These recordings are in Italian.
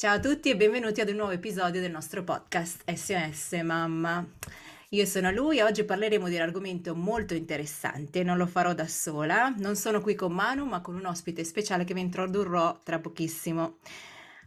Ciao a tutti e benvenuti ad un nuovo episodio del nostro podcast SOS Mamma. Io sono lui e oggi parleremo di un argomento molto interessante, non lo farò da sola, non sono qui con Manu ma con un ospite speciale che vi introdurrò tra pochissimo.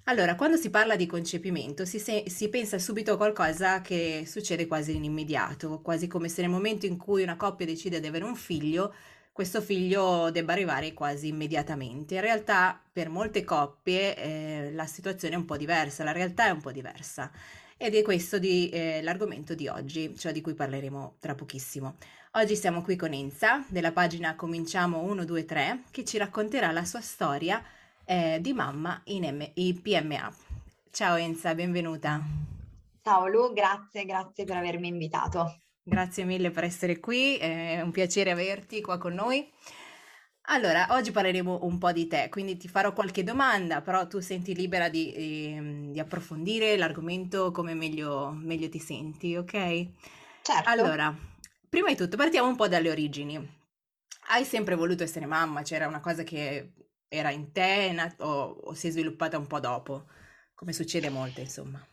Allora, quando si parla di concepimento si, se- si pensa subito a qualcosa che succede quasi in immediato, quasi come se nel momento in cui una coppia decide di avere un figlio questo figlio debba arrivare quasi immediatamente. In realtà per molte coppie eh, la situazione è un po' diversa, la realtà è un po' diversa ed è questo di, eh, l'argomento di oggi, cioè di cui parleremo tra pochissimo. Oggi siamo qui con Enza della pagina Cominciamo 123 che ci racconterà la sua storia eh, di mamma in M- PMA. Ciao Enza, benvenuta. Ciao Lu, grazie, grazie per avermi invitato. Grazie mille per essere qui, è un piacere averti qua con noi. Allora, oggi parleremo un po' di te, quindi ti farò qualche domanda, però tu senti libera di, di, di approfondire l'argomento come meglio, meglio ti senti, ok? Certo. Allora, prima di tutto partiamo un po' dalle origini. Hai sempre voluto essere mamma? C'era una cosa che era in te o, o si è sviluppata un po' dopo? Come succede a molte, insomma.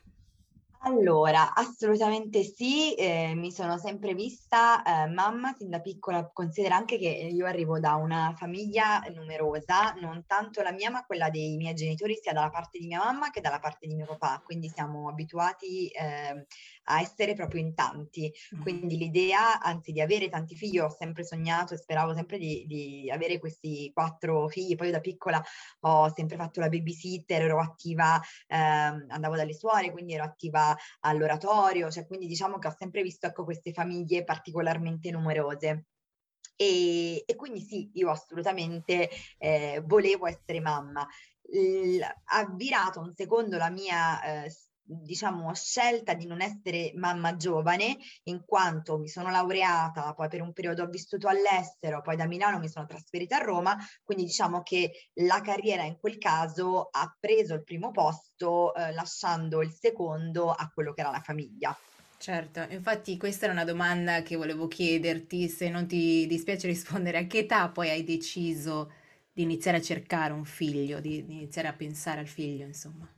Allora, assolutamente sì, eh, mi sono sempre vista eh, mamma sin da piccola, considera anche che io arrivo da una famiglia numerosa, non tanto la mia ma quella dei miei genitori sia dalla parte di mia mamma che dalla parte di mio papà, quindi siamo abituati eh, a essere proprio in tanti, quindi l'idea anzi di avere tanti figli, ho sempre sognato e speravo sempre di, di avere questi quattro figli, poi da piccola ho sempre fatto la babysitter, ero attiva, ehm, andavo dalle suore, quindi ero attiva all'oratorio, cioè quindi diciamo che ho sempre visto ecco, queste famiglie particolarmente numerose. E, e quindi sì, io assolutamente eh, volevo essere mamma. Ha virato un secondo la mia eh, diciamo, scelta di non essere mamma giovane, in quanto mi sono laureata, poi per un periodo ho vissuto all'estero, poi da Milano mi sono trasferita a Roma, quindi diciamo che la carriera in quel caso ha preso il primo posto, eh, lasciando il secondo a quello che era la famiglia. Certo, infatti questa era una domanda che volevo chiederti, se non ti dispiace rispondere, a che età poi hai deciso di iniziare a cercare un figlio, di, di iniziare a pensare al figlio, insomma?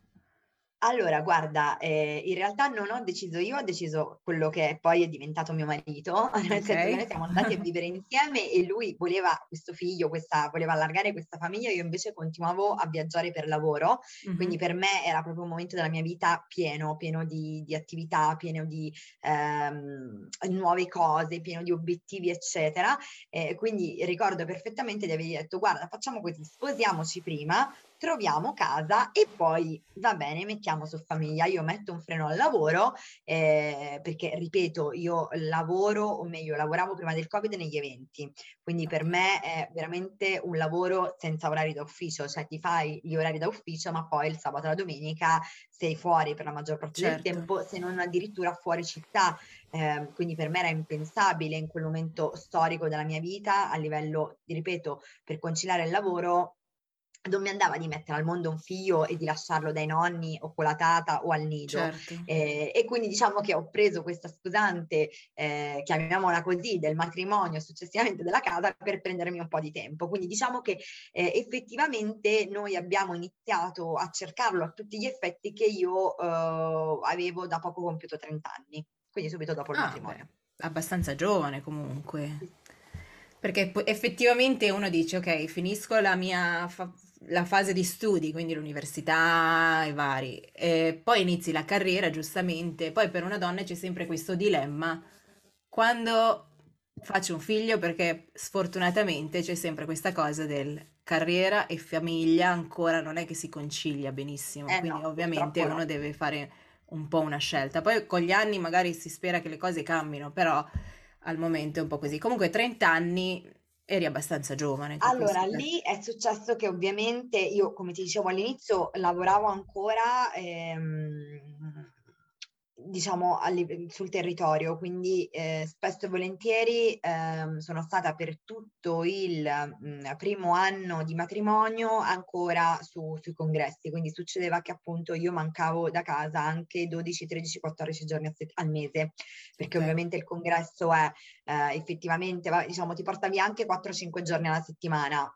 Allora, guarda, eh, in realtà non ho deciso io, ho deciso quello che poi è diventato mio marito, nel senso che noi siamo andati a vivere insieme e lui voleva questo figlio, questa, voleva allargare questa famiglia, io invece continuavo a viaggiare per lavoro, mm-hmm. quindi per me era proprio un momento della mia vita pieno, pieno di, di attività, pieno di ehm, nuove cose, pieno di obiettivi, eccetera. Eh, quindi ricordo perfettamente di aver detto, guarda, facciamo così, sposiamoci prima, troviamo casa e poi va bene, mettiamo su famiglia. Io metto un freno al lavoro eh, perché, ripeto, io lavoro, o meglio, lavoravo prima del Covid negli eventi, quindi per me è veramente un lavoro senza orari da ufficio, cioè ti fai gli orari da ufficio, ma poi il sabato e la domenica sei fuori per la maggior parte certo. del tempo, se non addirittura fuori città. Eh, quindi per me era impensabile in quel momento storico della mia vita a livello, ripeto, per conciliare il lavoro non mi andava di mettere al mondo un figlio e di lasciarlo dai nonni o con la tata o al nido. Certo. Eh, e quindi diciamo che ho preso questa scusante, eh, chiamiamola così, del matrimonio successivamente della casa per prendermi un po' di tempo. Quindi diciamo che eh, effettivamente noi abbiamo iniziato a cercarlo a tutti gli effetti che io eh, avevo da poco compiuto 30 anni, quindi subito dopo il ah, matrimonio. Beh, abbastanza giovane comunque. Perché effettivamente uno dice, ok, finisco la mia fa- la fase di studi, quindi l'università e vari, e poi inizi la carriera, giustamente, poi per una donna c'è sempre questo dilemma, quando faccio un figlio, perché sfortunatamente c'è sempre questa cosa del carriera e famiglia ancora non è che si concilia benissimo, eh quindi no, ovviamente uno no. deve fare un po' una scelta. Poi con gli anni magari si spera che le cose cambino, però al momento è un po' così. Comunque 30 anni eri abbastanza giovane. Allora, lì è successo che ovviamente io, come ti dicevo all'inizio, lavoravo ancora ehm, diciamo sul territorio, quindi eh, spesso e volentieri eh, sono stata per tutto il mh, mm, primo anno di matrimonio ancora su, sui congressi, quindi succedeva che appunto io mancavo da casa anche 12, 13, 14 giorni al mese, perché okay. ovviamente il congresso è eh, effettivamente, diciamo, ti porta via anche 4-5 giorni alla settimana,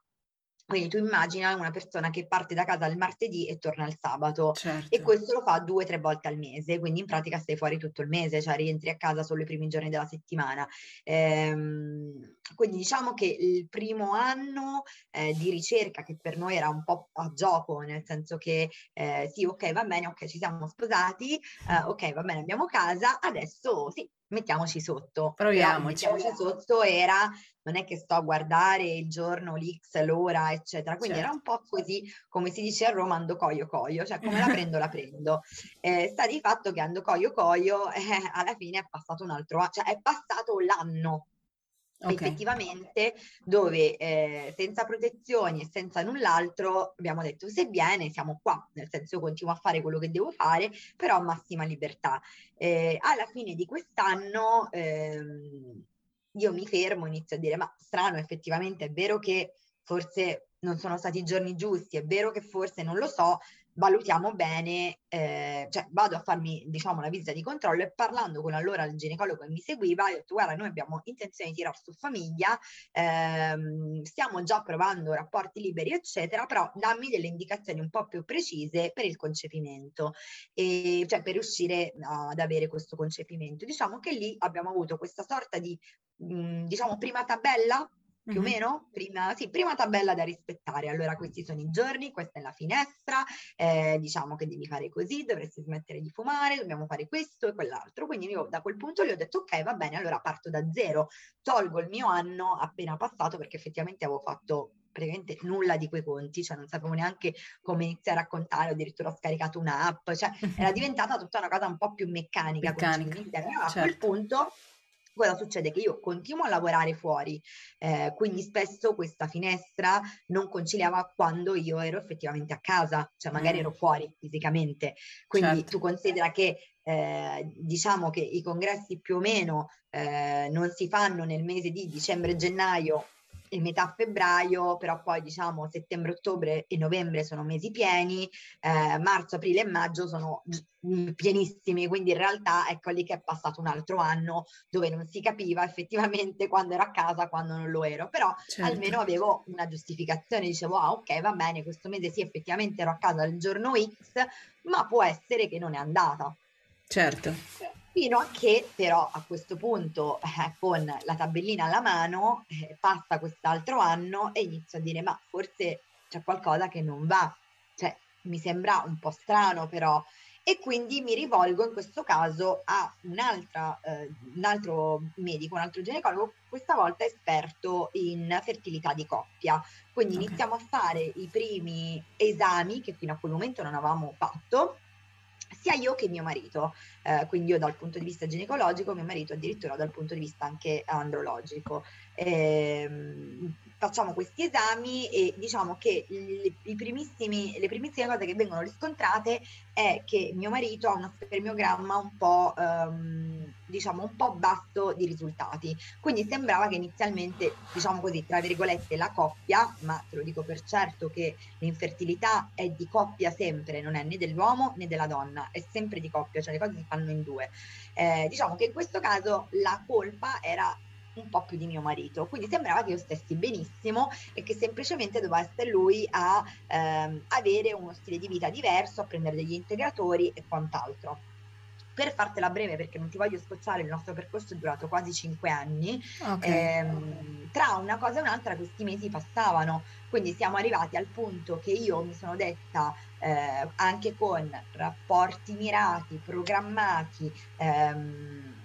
quindi tu immagina una persona che parte da casa il martedì e torna il sabato certo. e questo lo fa due o tre volte al mese, quindi in pratica stai fuori tutto il mese, cioè rientri a casa solo i primi giorni della settimana. Ehm, quindi diciamo che il primo anno eh, di ricerca che per noi era un po' a gioco, nel senso che eh, sì, ok, va bene, ok, ci siamo sposati, eh, ok, va bene, abbiamo casa, adesso sì, mettiamoci sotto. Proviamoci. Mettiamoci sotto era, non è che sto a guardare il giorno, l'X, l'ora, eccetera. Quindi certo. era un po' così, come si dice a Roma, ando coio coio, cioè come la prendo, la prendo. Eh, sta di fatto che ando coio coio, eh, alla fine è passato un altro anno, cioè è passato l'anno Okay. effettivamente dove eh, senza protezioni e senza null'altro abbiamo detto se viene siamo qua, nel senso continuo a fare quello che devo fare, però a massima libertà. Eh, alla fine di quest'anno ehm, io mi fermo, inizio a dire ma strano effettivamente è vero che forse non sono stati i giorni giusti, è vero che forse non lo so, valutiamo bene, eh, cioè vado a farmi diciamo la visita di controllo e parlando con allora il ginecologo che mi seguiva, ho detto guarda noi abbiamo intenzione di tirare su famiglia, ehm, stiamo già provando rapporti liberi eccetera, però dammi delle indicazioni un po' più precise per il concepimento, e, cioè per riuscire ad avere questo concepimento. Diciamo che lì abbiamo avuto questa sorta di mh, diciamo prima tabella più o meno, prima, sì, prima tabella da rispettare. Allora, questi sono i giorni, questa è la finestra, eh, diciamo che devi fare così, dovresti smettere di fumare, dobbiamo fare questo e quell'altro. Quindi io da quel punto gli ho detto, ok, va bene, allora parto da zero, tolgo il mio anno appena passato perché effettivamente avevo fatto praticamente nulla di quei conti, cioè non sapevo neanche come iniziare a contare, addirittura ho scaricato un'app, cioè era diventata tutta una cosa un po' più meccanica. meccanica. Certo. A quel certo. punto Cosa succede? Che io continuo a lavorare fuori, eh, quindi spesso questa finestra non conciliava quando io ero effettivamente a casa, cioè magari mm. ero fuori fisicamente. Quindi certo. tu considera che eh, diciamo che i congressi più o meno eh, non si fanno nel mese di dicembre-gennaio e metà febbraio, però poi diciamo settembre, ottobre e novembre sono mesi pieni, eh, marzo, aprile e maggio sono mm, pienissimi, quindi in realtà ecco lì che è passato un altro anno dove non si capiva effettivamente quando ero a casa, quando non lo ero, però certo. almeno avevo una giustificazione, dicevo ah ok va bene, questo mese sì effettivamente ero a casa il giorno X, ma può essere che non è andata. Certo. Fino a che però a questo punto eh, con la tabellina alla mano eh, passa quest'altro anno e inizio a dire ma forse c'è qualcosa che non va, cioè mi sembra un po' strano però e quindi mi rivolgo in questo caso a un'altra, eh, un altro medico, un altro ginecologo, questa volta esperto in fertilità di coppia. Quindi okay. iniziamo a fare i primi esami che fino a quel momento non avevamo fatto sia io che mio marito, eh, quindi io dal punto di vista ginecologico, mio marito addirittura dal punto di vista anche andrologico. Eh, facciamo questi esami e diciamo che le, primissime cose che vengono riscontrate è che mio marito ha uno spermiogramma un po', um, diciamo, un po' basso di risultati. Quindi sembrava che inizialmente, diciamo così, tra virgolette, la coppia, ma te lo dico per certo che l'infertilità è di coppia sempre, non è né dell'uomo né della donna, è sempre di coppia, cioè le cose si fanno in due. Eh, diciamo che in questo caso la colpa era un po' più di mio marito. Quindi sembrava che io stessi benissimo e che semplicemente doveva essere lui a ehm, avere uno stile di vita diverso, a prendere degli integratori e quant'altro. Per fartela breve, perché non ti voglio scocciare, il nostro percorso è durato quasi cinque anni. Okay. Ehm, tra una cosa e un'altra questi mesi passavano, quindi siamo arrivati al punto che io mi sono detta eh, anche con rapporti mirati, programmati, ehm,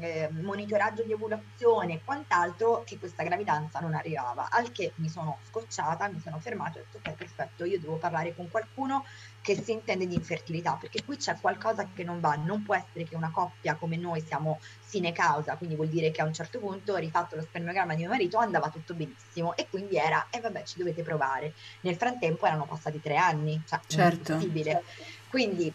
eh, monitoraggio di ovulazione e quant'altro che questa gravidanza non arrivava, al che mi sono scocciata, mi sono fermata e ho detto ok perfetto, io devo parlare con qualcuno che si intende di infertilità, perché qui c'è qualcosa che non va, non può essere che una coppia come noi siamo sine causa, quindi vuol dire che a un certo punto ho rifatto lo spermogramma di mio marito, andava tutto benissimo e quindi era, e eh vabbè ci dovete provare. Nel frattempo erano passati tre anni, cioè certo. non è possibile. Quindi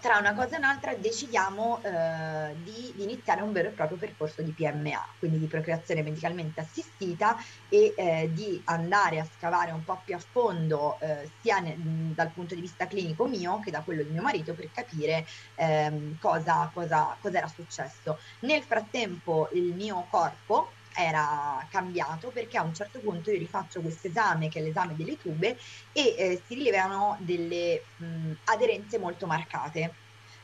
tra una cosa e un'altra decidiamo eh, di, di, iniziare un vero e proprio percorso di PMA, quindi di procreazione medicalmente assistita e eh, di andare a scavare un po' più a fondo eh, sia ne, dal punto di vista clinico mio che da quello di mio marito per capire ehm, cosa, cosa, cosa era successo. Nel frattempo il mio corpo era cambiato perché a un certo punto io rifaccio questo esame che è l'esame delle tube e eh, si rilevano delle mh, aderenze molto marcate.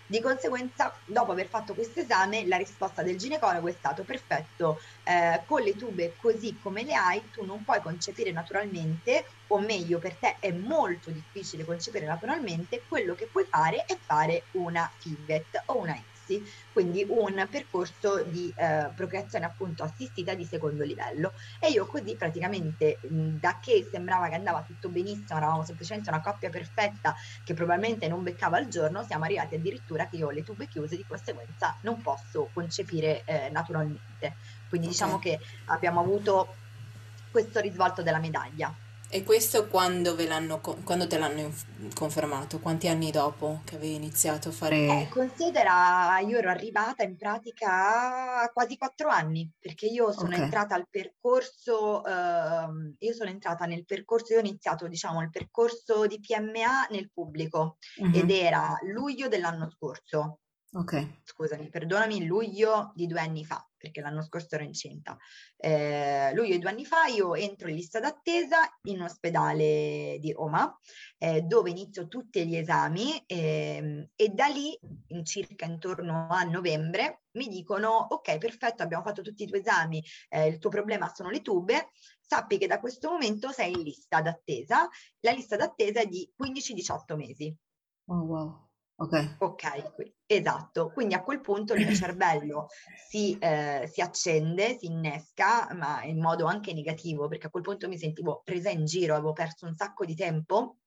Di conseguenza, dopo aver fatto questo esame, la risposta del ginecologo è stato perfetto, eh, con le tube così come le hai, tu non puoi concepire naturalmente, o meglio per te è molto difficile concepire naturalmente, quello che puoi fare è fare una FIGET o una X ragazzi, quindi un percorso di eh, procreazione appunto assistita di secondo livello. E io così praticamente mh, da che sembrava che andava tutto benissimo, eravamo semplicemente una coppia perfetta che probabilmente non beccava il giorno, siamo arrivati addirittura che io ho le tube chiuse, di conseguenza non posso concepire eh, naturalmente. Quindi okay. diciamo che abbiamo avuto questo risvolto della medaglia. E questo quando, ve l'hanno, quando te l'hanno confermato? Quanti anni dopo che avevi iniziato a fare... Eh, considera, io ero arrivata in pratica a quasi quattro anni, perché io sono okay. entrata al percorso, eh, io sono entrata nel percorso, io ho iniziato diciamo il percorso di PMA nel pubblico mm-hmm. ed era luglio dell'anno scorso. Ok. Scusami, perdonami, luglio di due anni fa, perché l'anno scorso ero incinta. Eh, luglio di due anni fa io entro in lista d'attesa in un ospedale di Roma, eh, dove inizio tutti gli esami eh, e da lì, in circa intorno a novembre, mi dicono, ok, perfetto, abbiamo fatto tutti i tuoi esami, eh, il tuo problema sono le tube, sappi che da questo momento sei in lista d'attesa. La lista d'attesa è di 15-18 mesi. Oh, wow. Ok. Ok, esatto. Quindi a quel punto il mio cervello si, eh, si, accende, si innesca, ma in modo anche negativo, perché a quel punto mi sentivo presa in giro, avevo perso un sacco di tempo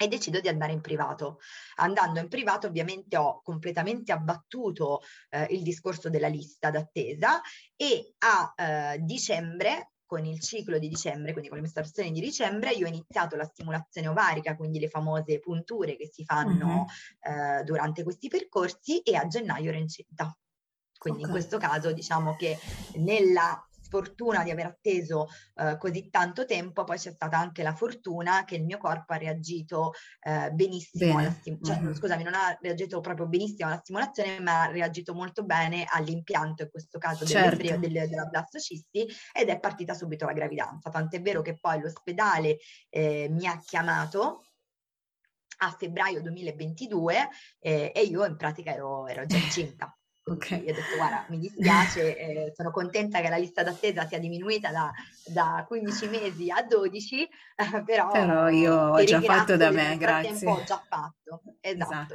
e decido di andare in privato. Andando in privato ovviamente ho completamente abbattuto eh, il discorso della lista d'attesa e a eh, dicembre con il ciclo di dicembre, quindi con le mestruazioni di dicembre, io ho iniziato la stimolazione ovarica, quindi le famose punture che si fanno uh-huh. eh, durante questi percorsi e a gennaio ero incinta. Quindi okay. in questo caso diciamo che nella sfortuna di aver atteso eh, così tanto tempo, poi c'è stata anche la fortuna che il mio corpo ha reagito eh, benissimo alla stimolazione, cioè, mm-hmm. scusami, non ha reagito proprio benissimo alla stimolazione, ma ha reagito molto bene all'impianto, in questo caso certo. del, del, della blastocisti, ed è partita subito la gravidanza. Tant'è vero che poi l'ospedale eh, mi ha chiamato a febbraio 2022 eh, e io in pratica ero, ero già incinta. Okay. Io ho detto, guarda, mi dispiace, eh, sono contenta che la lista d'attesa sia diminuita da, da 15 mesi a 12, eh, però, però io ho già fatto da me, grazie. Ho già fatto, esatto. esatto.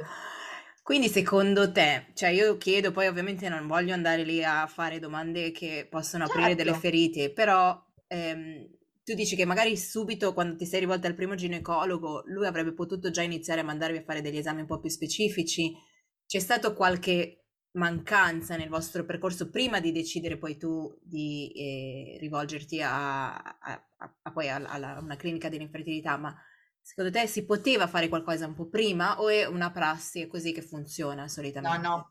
Quindi secondo te, cioè io chiedo, poi ovviamente non voglio andare lì a fare domande che possono certo. aprire delle ferite, però ehm, tu dici che magari subito quando ti sei rivolta al primo ginecologo, lui avrebbe potuto già iniziare a mandarvi a fare degli esami un po' più specifici. C'è stato qualche mancanza nel vostro percorso prima di decidere poi tu di eh, rivolgerti a, a, a, a poi a, una clinica dell'infertilità, ma secondo te si poteva fare qualcosa un po' prima o è una prassi così che funziona solitamente? No, no,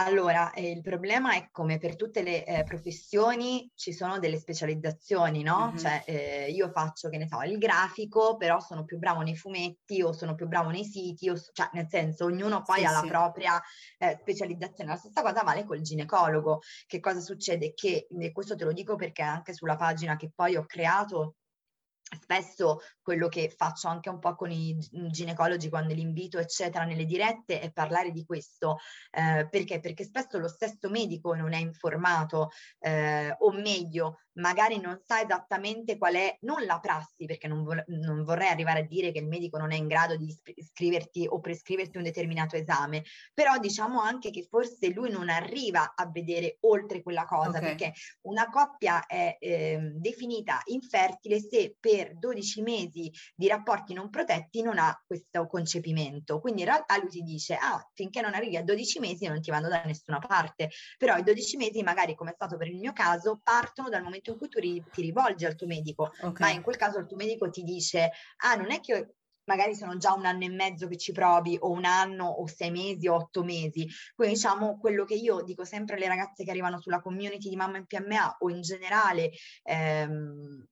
allora, eh, il problema è come per tutte le eh, professioni ci sono delle specializzazioni, no? Mm-hmm. Cioè, eh, io faccio, che ne so, il grafico, però sono più bravo nei fumetti o sono più bravo nei siti, o, cioè nel senso ognuno poi sì, ha sì. la propria eh, specializzazione. La stessa cosa vale col ginecologo. Che cosa succede? Che, e questo te lo dico perché anche sulla pagina che poi ho creato spesso quello che faccio anche un po' con i ginecologi quando li invito, eccetera, nelle dirette è parlare di questo. Eh, perché? Perché spesso lo stesso medico non è informato, eh, o meglio, magari non sa esattamente qual è, non la prassi, perché non, vor- non, vorrei arrivare a dire che il medico non è in grado di scriverti o prescriverti un determinato esame, però diciamo anche che forse lui non arriva a vedere oltre quella cosa, okay. perché una coppia è eh, definita infertile se per 12 mesi di rapporti non protetti non ha questo concepimento. Quindi in realtà lui ti dice, ah, finché non arrivi a 12 mesi non ti vanno da nessuna parte, però i 12 mesi magari, come è stato per il mio caso, partono dal momento in cui tu ri- ti rivolgi al tuo medico, okay. ma in quel caso il tuo medico ti dice, ah, non è che magari sono già un anno e mezzo che ci provi, o un anno, o sei mesi, o otto mesi. Quindi diciamo quello che io dico sempre alle ragazze che arrivano sulla community di Mamma in PMA o in generale, ehm,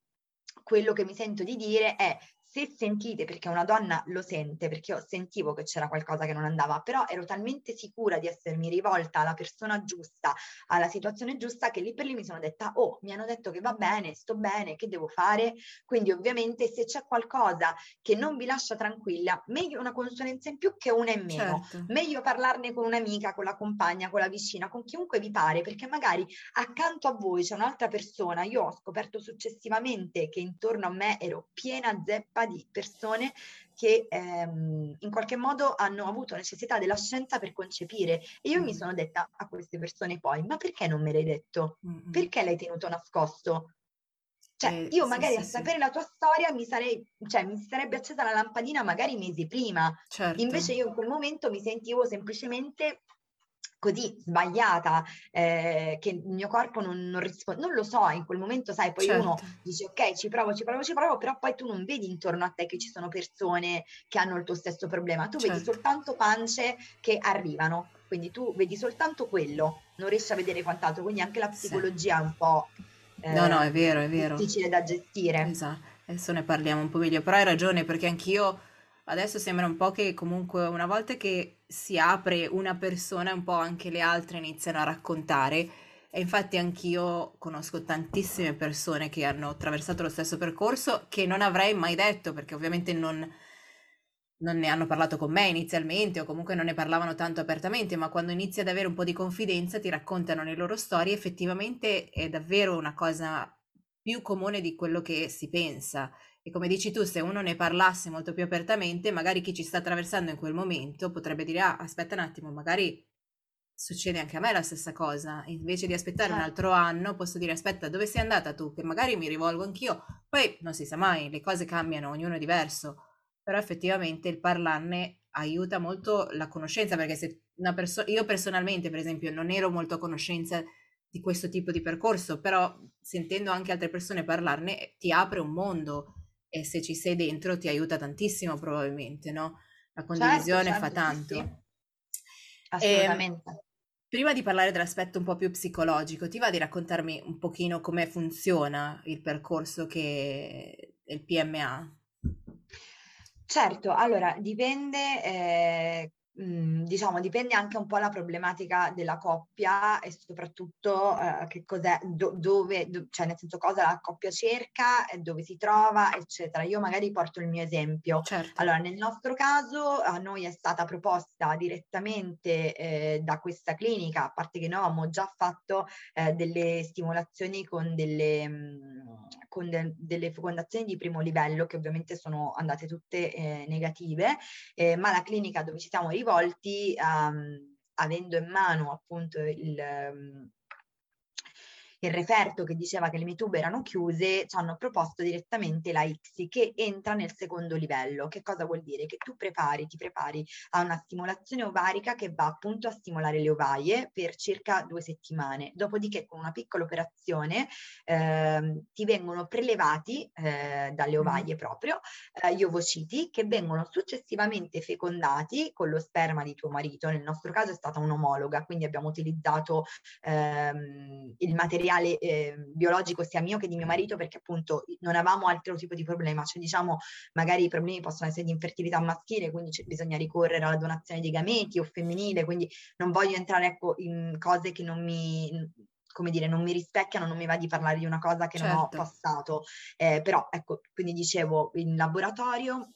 quello che mi sento di dire è se sentite, perché una donna lo sente, perché io sentivo che c'era qualcosa che non andava, però ero talmente sicura di essermi rivolta alla persona giusta, alla situazione giusta, che lì per lì mi sono detta, oh, mi hanno detto che va bene, sto bene, che devo fare? Quindi ovviamente se c'è qualcosa che non vi lascia tranquilla, meglio una consulenza in più che una in meno. Certo. Meglio parlarne con un'amica, con la compagna, con la vicina, con chiunque vi pare, perché magari accanto a voi c'è un'altra persona. Io ho scoperto successivamente che intorno a me ero piena zeppa di persone che ehm, in qualche modo hanno avuto necessità della scienza per concepire. E io mm. mi sono detta a queste persone poi, ma perché non me l'hai detto? Mm-hmm. Perché l'hai tenuto nascosto? Cioè, eh, io magari sì, a sì, sapere sì. la tua storia mi sarei, cioè, mi sarebbe accesa la lampadina magari mesi prima. Certo. Invece io in quel momento mi sentivo semplicemente così sbagliata, eh, che il mio corpo non, non risponde, non lo so, in quel momento sai, poi certo. uno dice ok, ci provo, ci provo, ci provo, però poi tu non vedi intorno a te che ci sono persone che hanno il tuo stesso problema, tu certo. vedi soltanto pance che arrivano, quindi tu vedi soltanto quello, non riesci a vedere quant'altro, quindi anche la psicologia sì. è un po'... Eh, no, no, è vero, è vero. Difficile da gestire. Esatto, adesso ne parliamo un po' meglio, però hai ragione perché anch'io Adesso sembra un po' che comunque una volta che si apre una persona, un po' anche le altre iniziano a raccontare. E infatti anch'io conosco tantissime persone che hanno attraversato lo stesso percorso che non avrei mai detto perché ovviamente non, non ne hanno parlato con me inizialmente o comunque non ne parlavano tanto apertamente, ma quando inizi ad avere un po' di confidenza ti raccontano le loro storie, effettivamente è davvero una cosa più comune di quello che si pensa e come dici tu, se uno ne parlasse molto più apertamente, magari chi ci sta attraversando in quel momento potrebbe dire, ah, aspetta un attimo, magari succede anche a me la stessa cosa. Invece di aspettare un certo. altro anno, posso dire, aspetta, dove sei andata tu? Che magari mi rivolgo anch'io. Poi non si sa mai, le cose cambiano, ognuno è diverso. Però effettivamente il parlarne aiuta molto la conoscenza, perché se una persona, io personalmente, per esempio, non ero molto a conoscenza di questo tipo di percorso, però sentendo anche altre persone parlarne ti apre un mondo e se ci sei dentro ti aiuta tantissimo probabilmente, no? La certo, condivisione certo, certo, fa tanto. Sì, sì. Assolutamente. E, prima di parlare dell'aspetto un po' più psicologico, ti va di raccontarmi un pochino come funziona il percorso che il PMA? Certo, allora dipende eh, Mhmm, diciamo, dipende anche un po' la problematica della coppia e soprattutto eh, che cos'è, do, dove, do, cioè nel senso cosa la coppia cerca, dove si trova, eccetera. Io magari porto il mio esempio. Certo. Allora, nel nostro caso a noi è stata proposta direttamente eh, da questa clinica, a parte che noi avevamo già fatto eh, delle stimolazioni con delle, mh, mhmm, con de, delle fecondazioni di primo livello che ovviamente sono andate tutte eh, negative, eh, ma la clinica dove ci siamo rivolti, um, avendo in mano appunto il, um, il referto che diceva che le mie tube erano chiuse, ci hanno proposto direttamente la ICSI che entra nel secondo livello. Che cosa vuol dire? Che tu prepari, ti prepari a una stimolazione ovarica che va appunto a stimolare le ovaie per circa due settimane. Dopodiché con una piccola operazione eh, ti vengono prelevati eh, dalle ovaie mm. proprio eh, gli ovociti che vengono successivamente fecondati con lo sperma di tuo marito. Nel nostro caso è stata un'omologa, quindi abbiamo utilizzato ehm, il materiale materiale eh, biologico sia mio che di mio marito perché appunto non avevamo altro tipo di problema, cioè diciamo magari i problemi possono essere di infertilità maschile, quindi bisogna ricorrere alla donazione dei gameti o femminile, quindi non voglio entrare ecco in cose che non mi come dire, non mi rispecchiano, non mi va di parlare di una cosa che certo. non ho certo. passato. Eh, però ecco, quindi dicevo, in laboratorio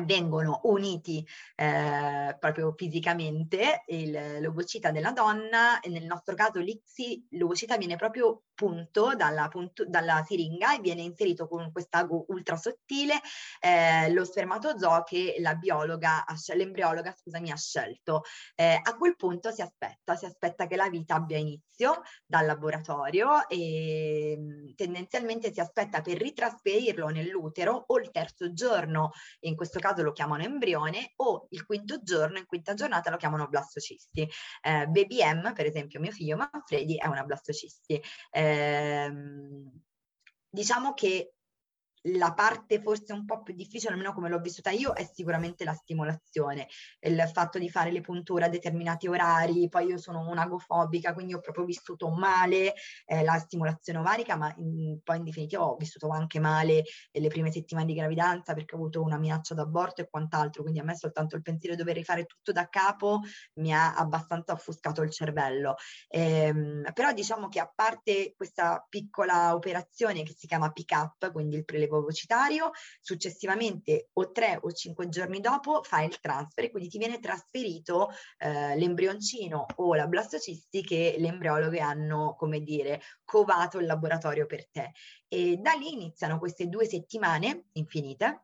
vengono uniti eh, proprio fisicamente il, l'ovocita della donna e nel nostro caso l'ICSI l'ovocita viene proprio punto dalla, punto dalla, siringa e viene inserito con quest'ago ultra sottile eh, lo spermatozoo che la biologa, l'embriologa scusami, ha scelto. Eh, a quel punto si aspetta, si aspetta che la vita abbia inizio dal laboratorio e mm, tendenzialmente si aspetta per ritrasferirlo nell'utero o il terzo giorno, in questo caso lo chiamano embrione, o il quinto giorno, in quinta giornata lo chiamano blastocisti. Eh, Baby M, per esempio mio figlio Manfredi, è una blastocisti. Eh, Ehm, diciamo che la parte forse un po' più difficile, almeno come l'ho vissuta io, è sicuramente la stimolazione, il fatto di fare le punture a determinati orari, poi io sono un'agofobica, quindi ho proprio vissuto male eh, la stimolazione ovarica, ma in, poi in definitiva ho vissuto anche male le prime settimane di gravidanza perché ho avuto una minaccia d'aborto e quant'altro, quindi a me soltanto il pensiero di dover rifare tutto da capo mi ha abbastanza offuscato il cervello. Ehm, però diciamo che a parte questa piccola operazione che si chiama pick up, quindi il prelevo ovocitario, successivamente o tre o cinque giorni dopo fai il transfer, quindi ti viene trasferito eh, l'embrioncino o la blastocisti che le embriologhe hanno, come dire, covato il laboratorio per te. E da lì iniziano queste due settimane infinite,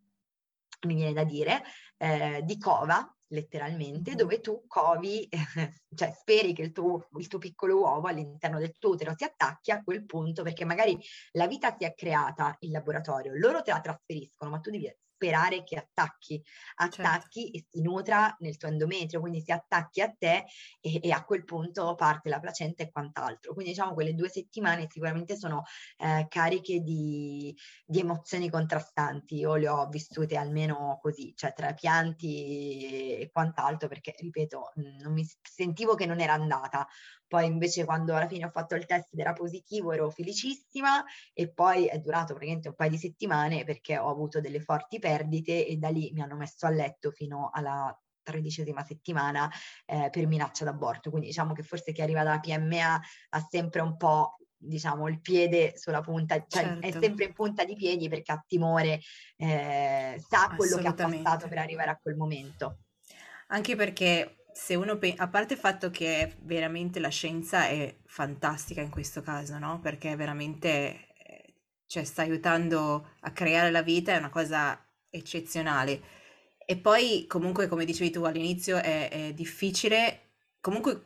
mi viene da dire, eh, di cova letteralmente, dove tu covi, cioè speri che il tuo, il tuo, piccolo uovo all'interno del tuo utero si attacchi a quel punto, perché magari la vita si è creata in laboratorio, loro te la trasferiscono, ma tu devi sperare che attacchi, attacchi certo. e si nutra nel tuo endometrio, quindi si attacchi a te e, e, a quel punto parte la placenta e quant'altro. Quindi diciamo quelle due settimane sicuramente sono eh, cariche di, di, emozioni contrastanti, io le ho vissute almeno così, cioè tra pianti e quant'altro, perché ripeto, non mi sentivo che non era andata. Poi invece quando alla fine ho fatto il test ed era positivo ero felicissima e poi è durato praticamente un paio di settimane perché ho avuto delle forti perdite e da lì mi hanno messo a letto fino alla tredicesima settimana eh, per minaccia d'aborto. Quindi diciamo che forse chi arriva dalla PMA ha sempre un po' diciamo il piede sulla punta, cioè certo. è sempre in punta di piedi perché ha timore, eh, sa quello che ha passato per arrivare a quel momento. Anche perché se uno pensa, a parte il fatto che veramente la scienza è fantastica in questo caso, no? Perché veramente cioè, sta aiutando a creare la vita, è una cosa eccezionale. E poi, comunque, come dicevi tu all'inizio, è, è difficile. Comunque,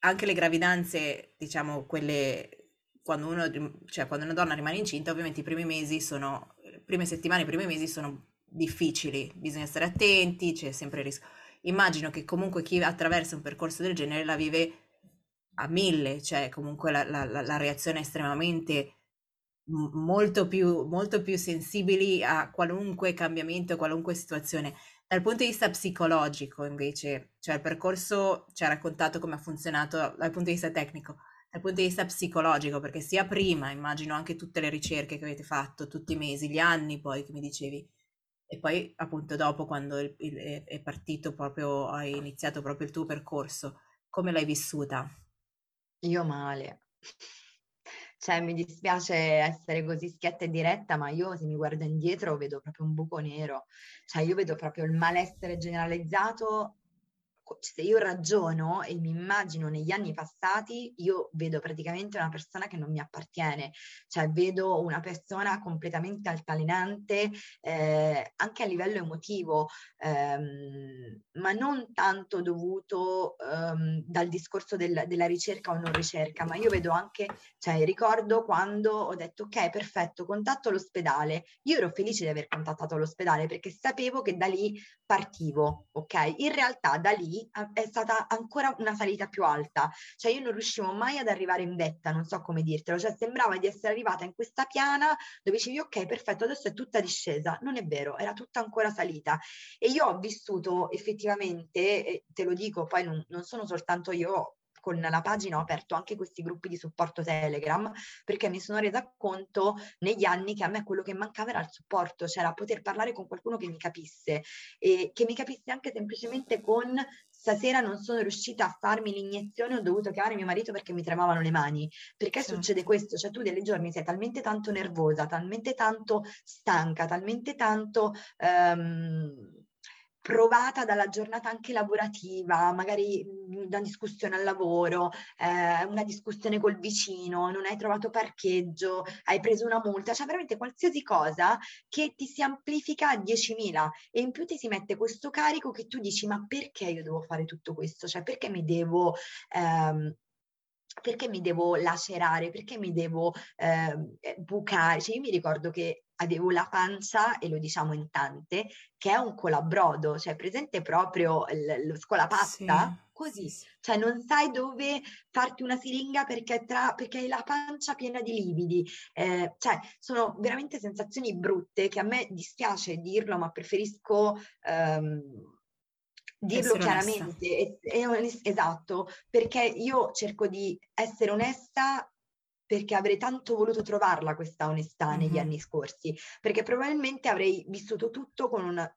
anche le gravidanze, diciamo, quelle quando, uno, cioè, quando una donna rimane incinta, ovviamente i primi mesi sono, prime settimane, i primi mesi sono difficili, bisogna stare attenti, c'è sempre il rischio immagino che comunque chi attraversa un percorso del genere la vive a mille, cioè comunque la, la, la reazione è estremamente molto più, molto più sensibili a qualunque cambiamento, qualunque situazione. Dal punto di vista psicologico, invece, cioè il percorso ci ha raccontato come ha funzionato dal punto di vista tecnico, dal punto di vista psicologico, perché sia prima, immagino anche tutte le ricerche che avete fatto, tutti i mesi, gli anni poi che mi dicevi, e poi appunto dopo quando il, il, è partito proprio, hai iniziato proprio il tuo percorso, come l'hai vissuta? Io male. Cioè, mi dispiace essere così schietta e diretta, ma io se mi guardo indietro vedo proprio un buco nero. Cioè, io vedo proprio il malessere generalizzato se io ragiono e mi immagino negli anni passati, io vedo praticamente una persona che non mi appartiene, cioè vedo una persona completamente altalenante eh, anche a livello emotivo, ehm, ma non tanto dovuto ehm, dal discorso del, della ricerca o non ricerca, ma io vedo anche, cioè ricordo quando ho detto ok, perfetto, contatto l'ospedale, io ero felice di aver contattato l'ospedale perché sapevo che da lì partivo, ok? In realtà da lì è stata ancora una salita più alta, cioè io non riuscivo mai ad arrivare in vetta, non so come dirtelo, cioè sembrava di essere arrivata in questa piana dove dicevi ok perfetto adesso è tutta discesa, non è vero, era tutta ancora salita. E io ho vissuto effettivamente, te lo dico, poi non, non sono soltanto io, con la pagina ho aperto anche questi gruppi di supporto Telegram perché mi sono resa conto negli anni che a me quello che mancava era il supporto, cioè poter parlare con qualcuno che mi capisse e che mi capisse anche semplicemente con stasera non sono riuscita a farmi l'iniezione, ho dovuto chiamare mio marito perché mi tremavano le mani. Perché certo. succede questo? Cioè tu delle giorni sei talmente tanto nervosa, talmente tanto stanca, talmente tanto... Um, provata dalla giornata anche lavorativa, magari una discussione al lavoro, eh, una discussione col vicino, non hai trovato parcheggio, hai preso una multa, cioè veramente qualsiasi cosa che ti si amplifica a 10.000 e in più ti si mette questo carico che tu dici ma perché io devo fare tutto questo? Cioè perché mi devo... Ehm, perché mi devo lacerare, perché mi devo eh, bucare? Cioè io mi ricordo che avevo la pancia, e lo diciamo in tante, che è un colabrodo, cioè presente proprio l- lo scolapasta, sì. così, cioè non sai dove farti una siringa perché, tra, perché hai la pancia piena di lividi, eh, cioè sono veramente sensazioni brutte che a me dispiace dirlo, ma preferisco... Ehm, dirlo chiaramente, è, è, esatto, perché io cerco di essere onesta perché avrei tanto voluto trovarla questa onestà mm-hmm. negli anni scorsi, perché probabilmente avrei vissuto tutto con una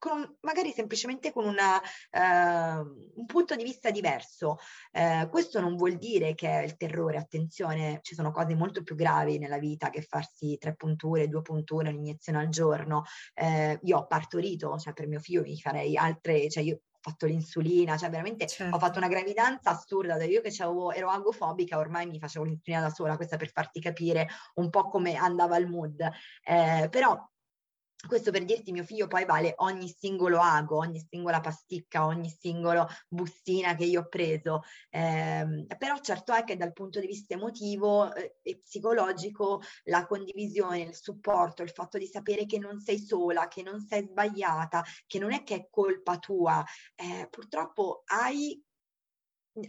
con, magari semplicemente con una, uh, un punto di vista diverso. Uh, questo non vuol dire che è il terrore, attenzione, ci sono cose molto più gravi nella vita che farsi tre punture, due punture, un'iniezione al giorno. Uh, io ho partorito, cioè per mio figlio mi farei altre, cioè io fatto l'insulina, cioè veramente certo. ho fatto una gravidanza assurda, da io che ero agofobica, ormai mi facevo l'insulina da sola, questa per farti capire un po' come andava il mood. Eh, però questo per dirti, mio figlio poi vale ogni singolo ago, ogni singola pasticca, ogni singolo bustina che io ho preso. Eh, però certo è che dal punto di vista emotivo eh, e psicologico la condivisione, il supporto, il fatto di sapere che non sei sola, che non sei sbagliata, che non è che è colpa tua, eh, purtroppo hai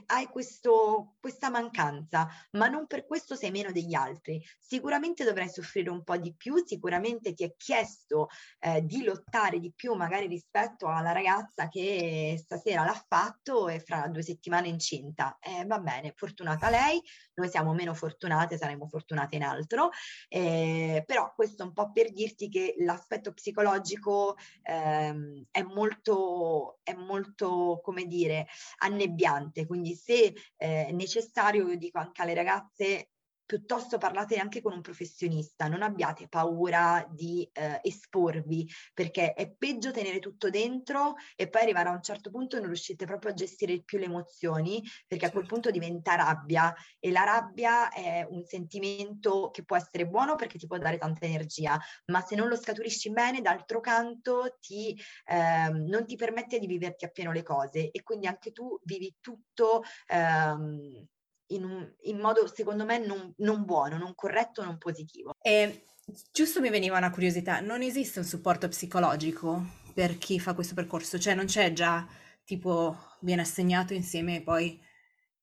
hai questo, questa mancanza, ma non per questo sei meno degli altri. Sicuramente dovrai soffrire un po' di più, sicuramente ti è chiesto eh, di lottare di più magari rispetto alla ragazza che stasera l'ha fatto e fra due settimane è incinta. Eh, va bene, fortunata lei, noi siamo meno fortunate, saremo fortunate in altro, eh, però questo un po' per dirti che l'aspetto psicologico ehm, è molto, è molto, come dire, annebbiante, quindi se eh, è necessario, io dico anche alle ragazze, piuttosto parlate anche con un professionista, non abbiate paura di eh, esporvi, perché è peggio tenere tutto dentro e poi arrivare a un certo punto non riuscite proprio a gestire più le emozioni, perché a quel certo. punto diventa rabbia e la rabbia è un sentimento che può essere buono perché ti può dare tanta energia, ma se non lo scaturisci bene, d'altro canto ti, ehm, non ti permette di viverti appieno le cose e quindi anche tu vivi tutto ehm, in, un, in modo secondo me non, non, buono, non corretto, non positivo. E giusto mi veniva una curiosità, non esiste un supporto psicologico per chi fa questo percorso? Cioè non c'è già tipo viene assegnato insieme poi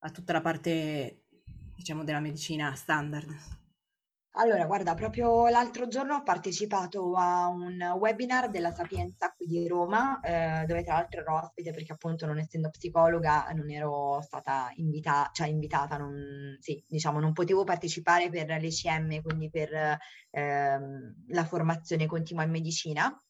a tutta la parte diciamo della medicina standard? Allora, guarda, proprio l'altro giorno ho partecipato a un webinar della Sapienza qui di Roma, eh, dove tra l'altro ero ospite perché appunto non essendo psicologa non ero stata invita- cioè invitata, non, sì, diciamo, non potevo partecipare per l'ECM, quindi per ehm, la formazione continua in medicina.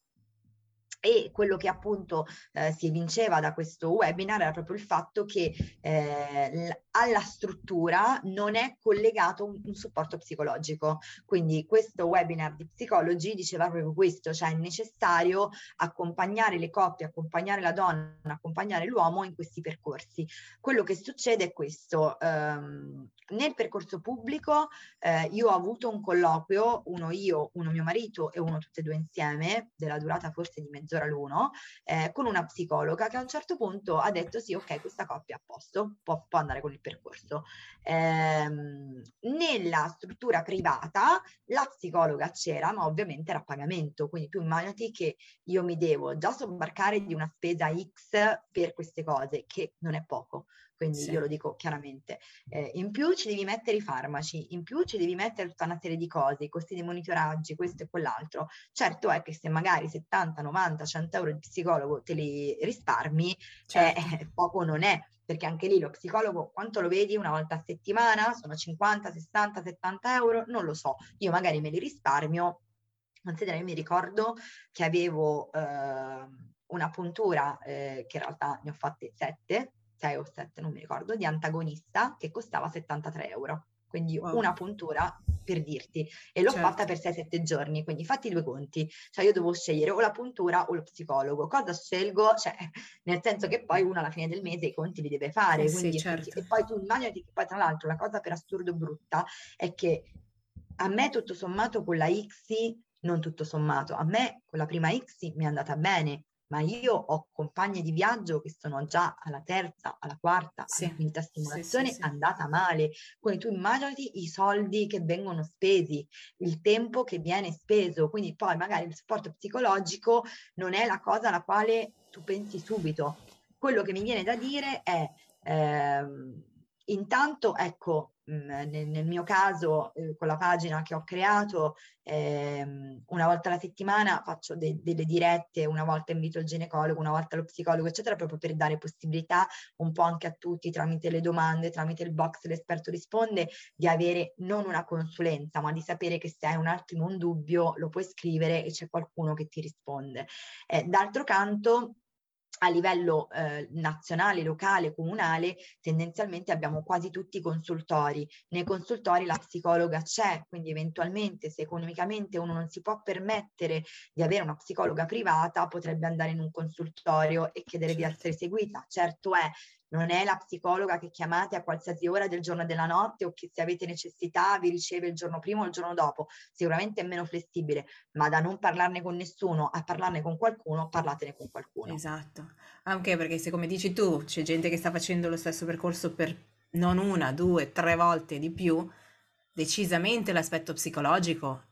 E quello che appunto eh, si evinceva da questo webinar era proprio il fatto che eh, alla struttura non è collegato un, un, supporto psicologico. Quindi questo webinar di psicologi diceva proprio questo, cioè è necessario accompagnare le coppie, accompagnare la donna, accompagnare l'uomo in questi percorsi. Quello che succede è questo, ehm, nel percorso pubblico eh, io ho avuto un colloquio, uno io, uno mio marito e uno tutte e due insieme, della durata forse di mezz'ora l'uno, eh, con una psicologa che a un certo punto ha detto sì, ok, questa coppia è a posto, può, può andare con il percorso. Ehm, nella struttura privata la psicologa c'era, ma ovviamente era a pagamento, quindi tu immaginati che io mi devo già sobbarcare di una spesa X per queste cose, che non è poco quindi sì. io lo dico chiaramente. Eh, in più ci devi mettere i farmaci, in più ci devi mettere tutta una serie di cose, i costi dei monitoraggi, questo e quell'altro. Certo è che se magari 70, 90, 100 euro di psicologo te li risparmi, certo. eh, poco non è, perché anche lì lo psicologo quanto lo vedi una volta a settimana? Sono 50, 60, 70 euro? Non lo so, io magari me li risparmio. Considera, io mi ricordo che avevo... Eh, una puntura, eh, che in realtà ne ho fatte sette, sei o sette, non mi ricordo, di antagonista che costava 73 euro. Quindi wow. una puntura per dirti, e l'ho certo. fatta per 6-7 giorni, quindi fatti due conti, cioè io devo scegliere o la puntura o lo psicologo, cosa scelgo? Cioè, nel senso che poi uno alla fine del mese i conti li deve fare, eh quindi, sì, certo. e poi tu immaginati che poi tra l'altro la cosa per assurdo brutta è che a me tutto sommato con la X, non tutto sommato, a me con la prima X mi è andata bene, ma io ho compagne di viaggio che sono già alla terza, alla quarta, sì. alla quinta stimolazione sì, sì, andata male. Quindi tu immaginati i soldi che vengono spesi, il tempo che viene speso, quindi poi magari il supporto psicologico non è la cosa alla quale tu pensi subito. Quello che mi viene da dire è ehm, intanto, ecco, nel, nel, mio caso, eh, con la pagina che ho creato, ehm, una volta alla settimana faccio de- delle dirette, una volta invito il ginecologo, una volta lo psicologo, eccetera, proprio per dare possibilità un po' anche a tutti, tramite le domande, tramite il box, l'esperto risponde, di avere non una consulenza, ma di sapere che se hai un attimo un dubbio lo puoi scrivere e c'è qualcuno che ti risponde. Eh, d'altro canto, a livello eh, nazionale, locale, comunale, tendenzialmente abbiamo quasi tutti i consultori. Nei consultori la psicologa c'è, quindi eventualmente se economicamente uno non si può permettere di avere una psicologa privata, potrebbe andare in un consultorio e chiedere di essere seguita. Certo è, non è la psicologa che chiamate a qualsiasi ora del giorno e della notte o che se avete necessità vi riceve il giorno prima o il giorno dopo, sicuramente è meno flessibile, ma da non parlarne con nessuno a parlarne con qualcuno, parlatene con qualcuno. Esatto, anche perché se come dici tu c'è gente che sta facendo lo stesso percorso per non una, due, tre volte di più, decisamente l'aspetto psicologico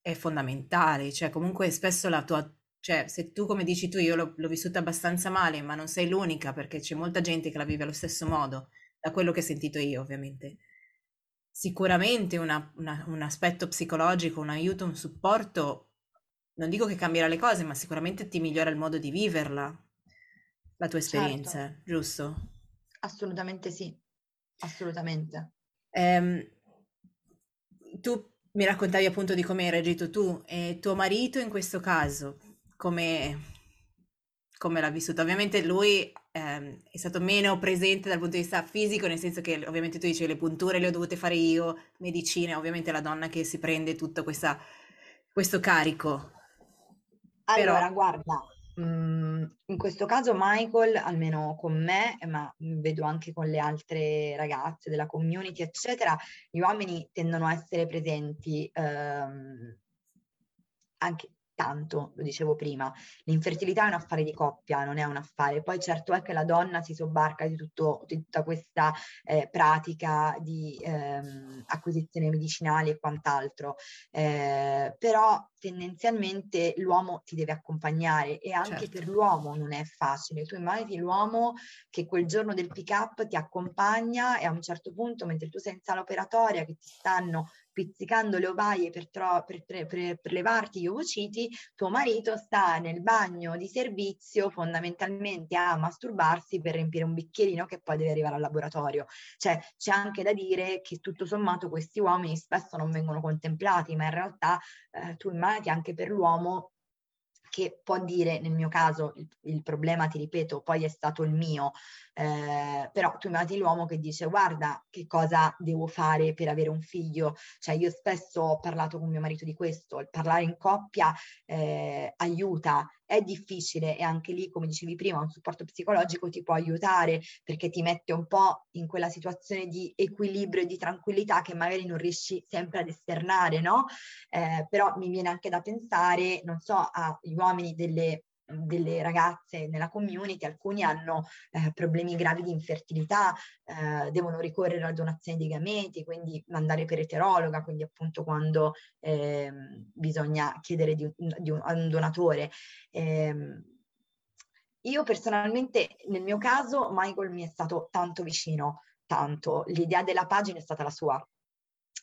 è fondamentale, cioè comunque spesso la tua cioè, se tu, come dici tu, io l'ho, l'ho vissuta abbastanza male, ma non sei l'unica perché c'è molta gente che la vive allo stesso modo, da quello che ho sentito io, ovviamente. Sicuramente una, una, un aspetto psicologico, un aiuto, un supporto, non dico che cambierà le cose, ma sicuramente ti migliora il modo di viverla, la tua esperienza, certo. giusto? Assolutamente sì, assolutamente. Um, tu mi raccontavi appunto di come hai reagito tu e tuo marito in questo caso, come, come l'ha vissuta. Ovviamente lui ehm, è stato meno presente dal punto di vista fisico, nel senso che ovviamente tu dici le punture le ho dovute fare io, medicina, ovviamente la donna che si prende tutto questa, questo carico. Allora, Però... guarda, mm, in questo caso Michael, almeno con me, ma vedo anche con le altre ragazze della community, eccetera, gli uomini tendono a essere presenti ehm, anche tanto, lo dicevo prima, l'infertilità è un affare di coppia, non è un affare. Poi certo è che la donna si sobbarca di, tutto, di tutta questa eh, pratica di ehm, acquisizione medicinali e quant'altro, eh, però tendenzialmente l'uomo ti deve accompagnare e anche certo. per l'uomo non è facile. Tu immagini l'uomo che quel giorno del pick up ti accompagna e a un certo punto, mentre tu sei in sala operatoria, che ti stanno pizzicando le ovaie per, tro- per, per, per, levarti gli ovociti, tuo marito sta nel bagno di servizio fondamentalmente a masturbarsi per riempire un bicchierino che poi deve arrivare al laboratorio. Cioè c'è anche da dire che tutto sommato questi uomini spesso non vengono contemplati, ma in realtà eh, tu immaginati anche per l'uomo che può dire, nel mio caso, il, il, problema, ti ripeto, poi è stato il mio, eh, però tu immagini l'uomo che dice guarda che cosa devo fare per avere un figlio, cioè io spesso ho parlato con mio marito di questo, il parlare in coppia eh, aiuta, è difficile e anche lì, come dicevi prima, un supporto psicologico ti può aiutare perché ti mette un po' in quella situazione di equilibrio e di tranquillità che magari non riesci sempre ad esternare, no? Eh, però mi viene anche da pensare, non so, agli uomini delle delle ragazze nella community, alcuni hanno eh, problemi gravi di infertilità, eh, devono ricorrere alla donazione dei gameti, quindi andare per eterologa, quindi appunto quando eh, bisogna chiedere di, di un, a un donatore. Ehm, io personalmente, nel mio caso, Michael mi è stato tanto vicino, tanto. L'idea della pagina è stata la sua,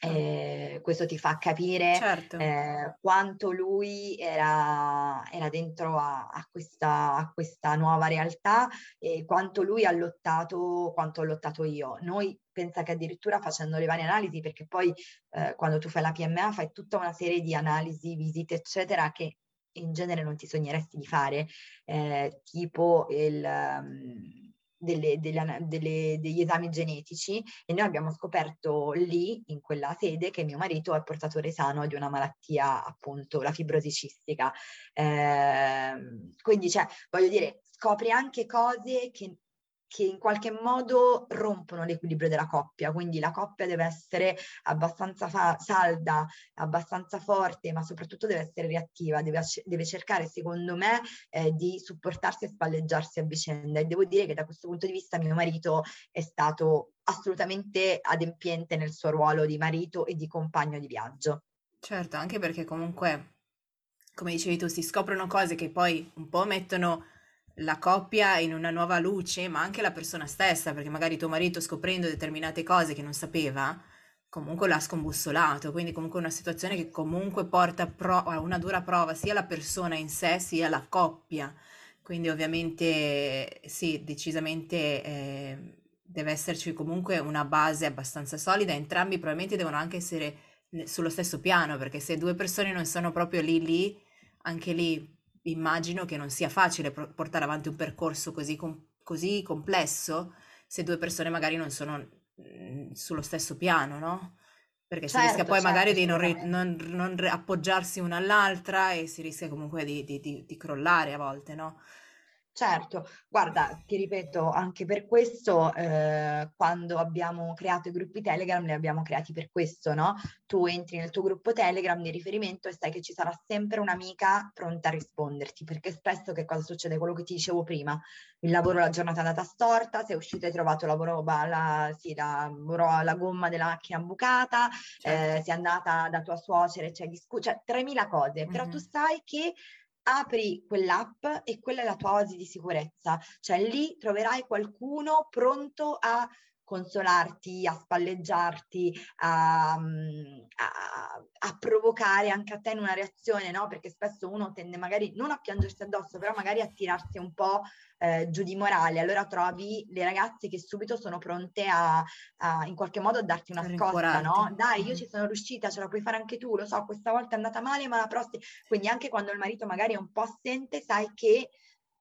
eh, questo ti fa capire certo. eh, quanto lui era, era dentro a, a, questa, a, questa, nuova realtà e quanto lui ha lottato, quanto ho lottato io. Noi pensa che addirittura facendo le varie analisi, perché poi eh, quando tu fai la PMA fai tutta una serie di analisi, visite, eccetera, che in genere non ti sogneresti di fare, eh, tipo il... Um, delle, delle, delle, degli esami genetici e noi abbiamo scoperto lì, in quella sede, che mio marito è portatore sano di una malattia, appunto, la fibrosi cistica. Eh, quindi, cioè, voglio dire, scopri anche cose che che in qualche modo rompono l'equilibrio della coppia, quindi la coppia deve essere abbastanza fa- salda, abbastanza forte, ma soprattutto deve essere reattiva, deve, deve cercare, secondo me, eh, di supportarsi e spalleggiarsi a vicenda. E devo dire che da questo punto di vista mio marito è stato assolutamente adempiente nel suo ruolo di marito e di compagno di viaggio. Certo, anche perché comunque, come dicevi tu, si scoprono cose che poi un po' mettono la coppia in una nuova luce, ma anche la persona stessa, perché magari tuo marito scoprendo determinate cose che non sapeva, comunque l'ha scombussolato, quindi comunque una situazione che comunque porta pro- a una dura prova sia la persona in sé sia la coppia. Quindi ovviamente sì, decisamente eh, deve esserci comunque una base abbastanza solida, entrambi probabilmente devono anche essere sullo stesso piano, perché se due persone non sono proprio lì lì, anche lì immagino che non sia facile portare avanti un percorso così, com- così complesso se due persone magari non sono mh, sullo stesso piano, no? Perché certo, si rischia poi certo, magari di non, ri- non, non, appoggiarsi una all'altra e si rischia comunque di, di, di, di crollare a volte, no? Certo, guarda, ti ripeto, anche per questo eh, quando abbiamo creato i gruppi Telegram li abbiamo creati per questo, no? Tu entri nel tuo gruppo Telegram di riferimento e sai che ci sarà sempre un'amica pronta a risponderti, perché spesso che cosa succede? Quello che ti dicevo prima, il lavoro la giornata è andata storta, sei uscito e hai trovato la, la, sì, la, la, gomma della macchina bucata, certo. eh, sei andata da tua suocera e c'è discusso, cioè 3.000 cose, mm-hmm. però tu sai che apri quell'app e quella è la tua oasi di sicurezza, cioè lì troverai qualcuno pronto a consolarti, a spalleggiarti, a, a, a, provocare anche a te in una reazione, no? Perché spesso uno tende magari non a piangersi addosso, però magari a tirarsi un po' eh, giù di morale. Allora trovi le ragazze che subito sono pronte a, a in qualche modo a darti una scossa, no? Dai, io ci sono riuscita, ce la puoi fare anche tu, lo so, questa volta è andata male, ma la prossima... Quindi anche quando il marito magari è un po' assente, sai che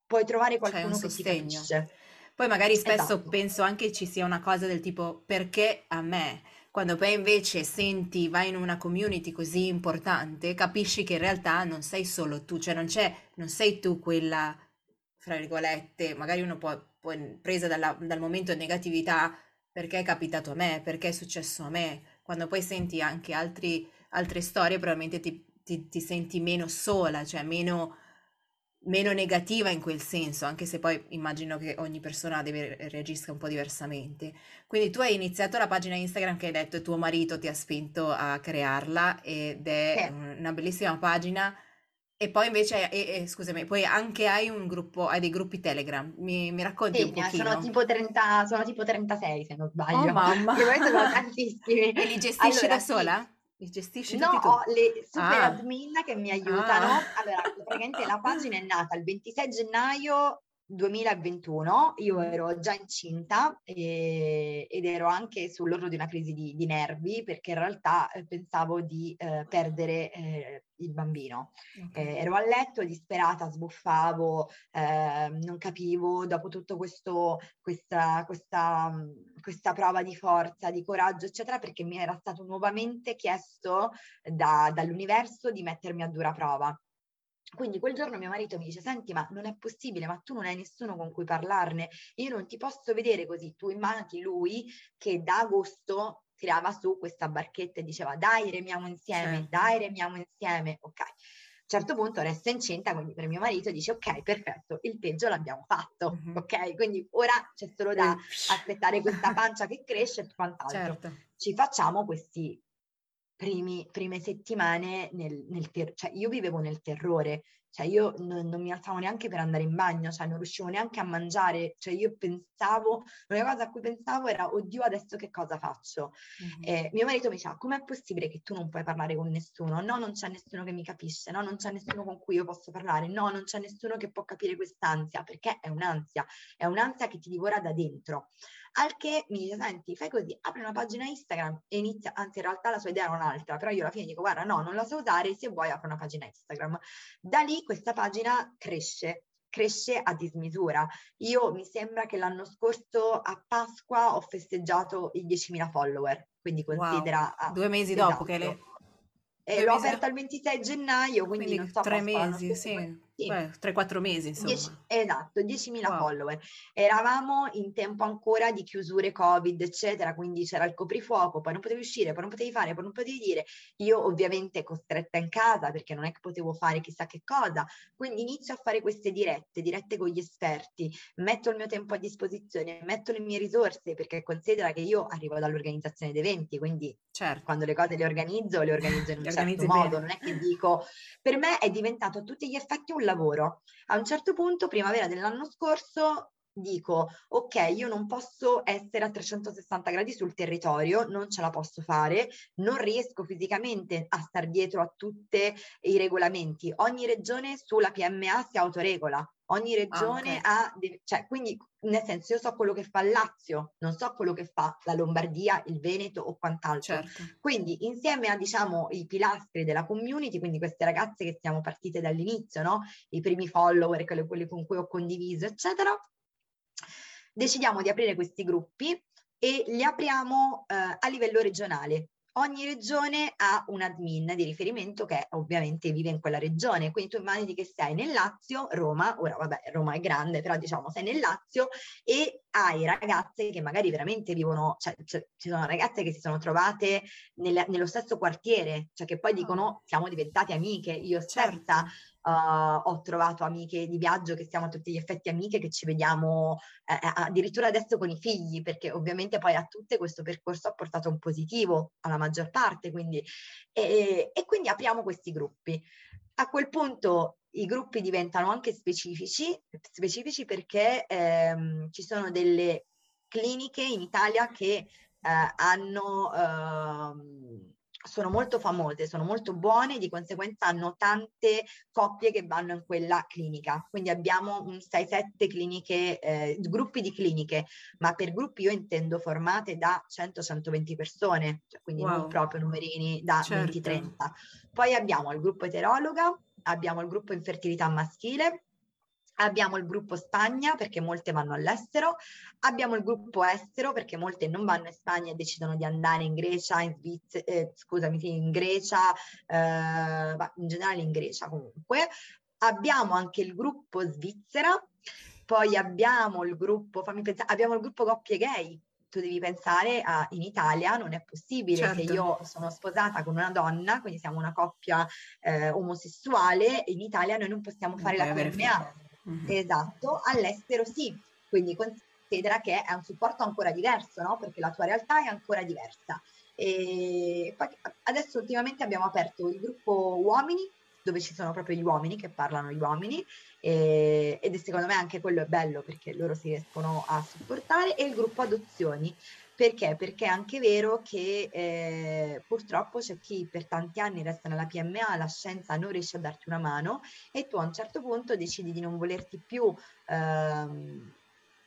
puoi trovare qualcuno che ti capisce. Poi magari spesso esatto. penso anche ci sia una cosa del tipo perché a me? Quando poi invece senti, vai in una community così importante, capisci che in realtà non sei solo tu, cioè non c'è, non sei tu quella, fra virgolette, magari uno può, può presa dalla, dal momento di negatività perché è capitato a me, perché è successo a me. Quando poi senti anche altri, altre storie, probabilmente ti, ti, ti senti meno sola, cioè meno meno negativa in quel senso, anche se poi immagino che ogni persona deve, reagisca un po' diversamente. Quindi tu hai iniziato la pagina Instagram che hai detto tuo marito ti ha spinto a crearla ed è eh. una bellissima pagina. E poi invece, e, e, scusami, poi anche hai un gruppo, hai dei gruppi Telegram, mi, mi racconti sì, un pochino? Sono tipo, 30, sono tipo 36 se non sbaglio. Oh mamma! Che poi sono tantissimi. E li gestisci allora, da sola? Sì. Li gestisci no, tutti tu? ho le super ah. admin che mi aiutano. Ah. Allora, praticamente la pagina è nata il 26 gennaio 2021 io ero già incinta e, ed ero anche sull'orlo di una crisi di, di nervi perché in realtà eh, pensavo di eh, perdere eh, il bambino. Okay. Eh, ero a letto disperata, sbuffavo, ehm, non capivo dopo tutto questo, questa, questa, questa prova di forza, di coraggio, eccetera, perché mi era stato nuovamente chiesto da, dall'universo di mettermi a dura prova. Quindi quel giorno mio marito mi dice, senti, ma non è possibile, ma tu non hai nessuno con cui parlarne, io non ti posso vedere così. Tu immaginati lui che da agosto tirava su questa barchetta e diceva, dai, remiamo insieme, certo. dai, remiamo insieme, ok. A un certo punto resta incinta, quindi per mio marito dice, ok, perfetto, il peggio l'abbiamo fatto, mm-hmm. ok? Quindi ora c'è solo da aspettare questa pancia che cresce e quant'altro. Certo. Ci facciamo questi primi, prime settimane nel, nel ter- cioè io vivevo nel terrore, cioè io non, non, mi alzavo neanche per andare in bagno, cioè non riuscivo neanche a mangiare, cioè io pensavo, l'unica cosa a cui pensavo era, oddio adesso che cosa faccio? Mm-hmm. Eh, mio marito mi diceva, com'è possibile che tu non puoi parlare con nessuno? No, non c'è nessuno che mi capisce, no, non c'è nessuno con cui io posso parlare, no, non c'è nessuno che può capire quest'ansia, perché è un'ansia, è un'ansia che ti divora da dentro. Al che mi dice, senti, fai così, apri una pagina Instagram e inizia, anzi in realtà la sua idea era un'altra, però io alla fine dico, guarda, no, non la so usare, se vuoi apri una pagina Instagram. Da lì questa pagina cresce, cresce a dismisura. Io mi sembra che l'anno scorso a Pasqua ho festeggiato i 10.000 follower, quindi considera... Wow. Due mesi esatto. dopo che le... Eh, l'ho aperta il 26 gennaio, quindi, quindi non so tre mesi, sì sì. 3-4 mesi, insomma. 10, esatto, 10.000 wow. follower. Eravamo in tempo ancora di chiusure Covid, eccetera, quindi c'era il coprifuoco, poi non potevi uscire, poi non potevi fare, poi non potevi dire. Io ovviamente costretta in casa perché non è che potevo fare chissà che cosa, quindi inizio a fare queste dirette, dirette con gli esperti, metto il mio tempo a disposizione, metto le mie risorse perché considera che io arrivo dall'organizzazione di eventi, quindi certo. quando le cose le organizzo, le organizzo in un certo modo, non è che dico, per me è diventato a tutti gli effetti un lavoro. A un certo punto, primavera dell'anno scorso, dico, ok, io non posso essere a 360 gradi sul territorio, non ce la posso fare, non riesco fisicamente a star dietro a tutti i regolamenti. Ogni regione sulla PMA si autoregola, ogni regione ah, okay. ha, cioè, quindi nel senso io so quello che fa il Lazio, non so quello che fa la Lombardia, il Veneto o quant'altro. Certo. Quindi insieme a diciamo i pilastri della community, quindi queste ragazze che siamo partite dall'inizio, no? I primi follower, quelli con cui ho condiviso, eccetera, decidiamo di aprire questi gruppi e li apriamo eh, a livello regionale. Ogni regione ha un admin di riferimento che ovviamente vive in quella regione, quindi tu immagini che sei nel Lazio, Roma, ora vabbè Roma è grande, però diciamo sei nel Lazio e hai ragazze che magari veramente vivono, cioè, cioè ci sono ragazze che si sono trovate nel, nello stesso quartiere, cioè che poi dicono siamo diventate amiche, io stessa certo Uh, ho trovato amiche di viaggio che siamo a tutti gli effetti amiche, che ci vediamo eh, eh, addirittura adesso con i figli, perché ovviamente poi a tutte questo percorso ha portato un positivo, alla maggior parte, quindi, e, e quindi apriamo questi gruppi. A quel punto i gruppi diventano anche specifici, specifici perché ehm, ci sono delle cliniche in Italia che eh, hanno... Ehm, sono molto famose, sono molto buone, di conseguenza hanno tante coppie che vanno in quella clinica. Quindi abbiamo un 6-7 cliniche, eh, gruppi di cliniche, ma per gruppi io intendo formate da 100-120 persone, cioè quindi wow. non proprio numerini da certo. 20-30. Poi abbiamo il gruppo eterologa, abbiamo il gruppo infertilità maschile, Abbiamo il gruppo Spagna perché molte vanno all'estero, abbiamo il gruppo estero perché molte non vanno in Spagna e decidono di andare in Grecia, in Svizzera, eh, scusami, in Grecia, eh, in generale in Grecia comunque. Abbiamo anche il gruppo Svizzera, poi abbiamo il gruppo, fammi pensare, abbiamo il gruppo coppie gay. Tu devi pensare a, in Italia non è possibile certo. che io sono sposata con una donna, quindi siamo una coppia eh, omosessuale, in Italia noi non possiamo fare non la PMA Mm-hmm. Esatto, all'estero sì, quindi considera che è un supporto ancora diverso, no? Perché la tua realtà è ancora diversa. E poi adesso ultimamente abbiamo aperto il gruppo uomini, dove ci sono proprio gli uomini che parlano gli uomini, e, ed è secondo me anche quello è bello perché loro si riescono a supportare, e il gruppo adozioni, perché? Perché è anche vero che eh, purtroppo c'è chi per tanti anni resta nella PMA, la scienza non riesce a darti una mano e tu a un certo punto decidi di non volerti più ehm,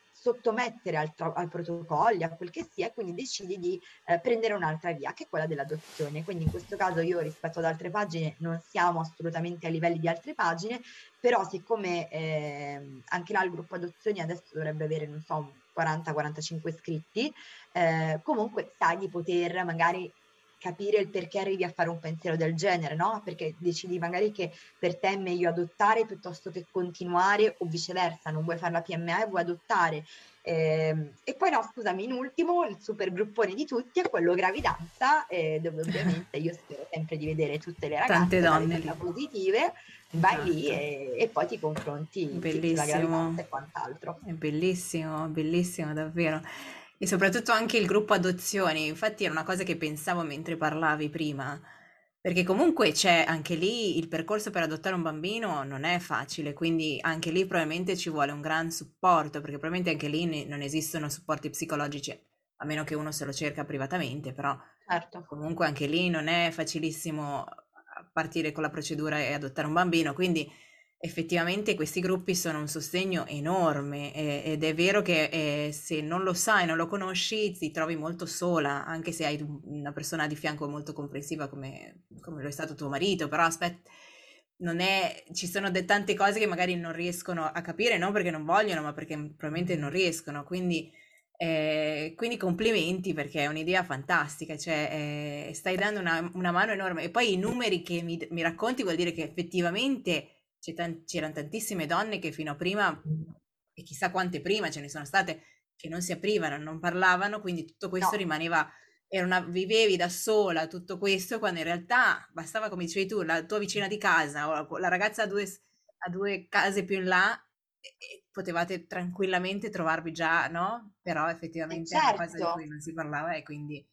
sottomettere al, al protocollo, a quel che sia, e quindi decidi di eh, prendere un'altra via, che è quella dell'adozione. Quindi in questo caso io rispetto ad altre pagine non siamo assolutamente a livelli di altre pagine, però siccome eh, anche là il gruppo adozioni adesso dovrebbe avere, non so, 40-45 iscritti, eh, comunque sai di poter magari capire il perché arrivi a fare un pensiero del genere, no? Perché decidi magari che per te è meglio adottare piuttosto che continuare o viceversa, non vuoi fare la PMA e vuoi adottare. Eh, e poi no, scusami, in ultimo, il super gruppone di tutti è quello gravidanza, eh, dove ovviamente io spero sempre di vedere tutte le ragazze Tante donne positive, vai esatto. lì e, e, poi ti confronti bellissimo. e quant'altro. È bellissimo, bellissimo davvero. E soprattutto anche il gruppo adozioni, infatti era una cosa che pensavo mentre parlavi prima, perché comunque c'è anche lì il percorso per adottare un bambino non è facile, quindi anche lì probabilmente ci vuole un gran supporto, perché probabilmente anche lì non esistono supporti psicologici, a meno che uno se lo cerca privatamente, però certo. comunque anche lì non è facilissimo partire con la procedura e adottare un bambino, quindi effettivamente questi gruppi sono un sostegno enorme eh, ed è vero che eh, se non lo sai, non lo conosci, ti trovi molto sola, anche se hai una persona di fianco molto comprensiva come, come lo è stato tuo marito, però aspetta, non è, ci sono de- tante cose che magari non riescono a capire, non perché non vogliono, ma perché probabilmente non riescono. Quindi, eh, quindi complimenti perché è un'idea fantastica, cioè eh, stai dando una, una, mano enorme. E poi i numeri che mi, mi racconti vuol dire che effettivamente c'erano tantissime donne che fino a prima, e chissà quante prima ce ne sono state, che non si aprivano, non parlavano, quindi tutto questo no. rimaneva una, vivevi da sola tutto questo, quando in realtà bastava, come dicevi tu, la tua vicina di casa o la ragazza a due, a due case più in là, e, e potevate tranquillamente trovarvi già, no? Però effettivamente certo. è una cosa di certo. cui non si parlava e quindi...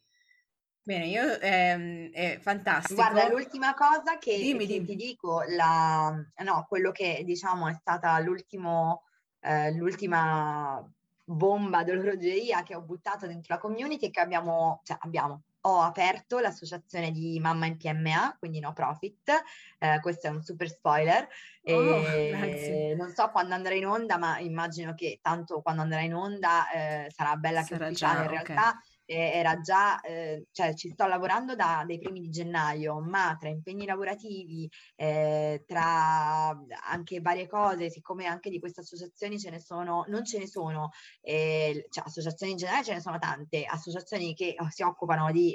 Bene, io ehm, è fantastico. Guarda, l'ultima cosa che, dimmi, che dimmi. ti dico, la, no, quello che diciamo è stata l'ultimo, eh, l'ultima bomba d'orologeria che ho buttato dentro la community e che abbiamo, cioè abbiamo, ho aperto l'associazione di Mamma in PMA, quindi no profit, eh, questo è un super spoiler, Oh, non so quando andrà in onda, ma immagino che tanto quando andrà in onda eh, sarà bella che Sarà ufficiale già, in realtà eh, era già, eh, cioè ci sto lavorando da, dai primi di gennaio, ma tra impegni lavorativi, eh, tra anche varie cose, siccome anche di queste associazioni ce ne sono, non ce ne sono, eh, cioè associazioni in generale ce ne sono tante, associazioni che oh, si occupano di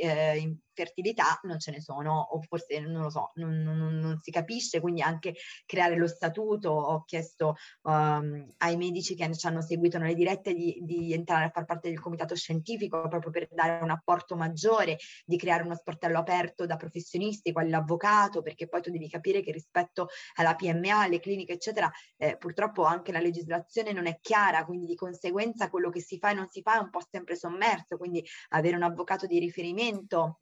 infertilità non ce ne sono, o forse non lo so, non, non- non si capisce, quindi anche creare lo statuto, ho chiesto um, ai medici che ci hanno seguito nelle dirette di, di entrare a far parte del comitato scientifico proprio per dare un apporto maggiore, di creare uno sportello aperto da professionisti, quali l'avvocato, perché poi tu devi capire che rispetto alla PMA, alle cliniche, eccetera, eh, purtroppo anche la legislazione non è chiara, quindi di conseguenza quello che si fa e non si fa è un po' sempre sommerso, quindi avere un avvocato di riferimento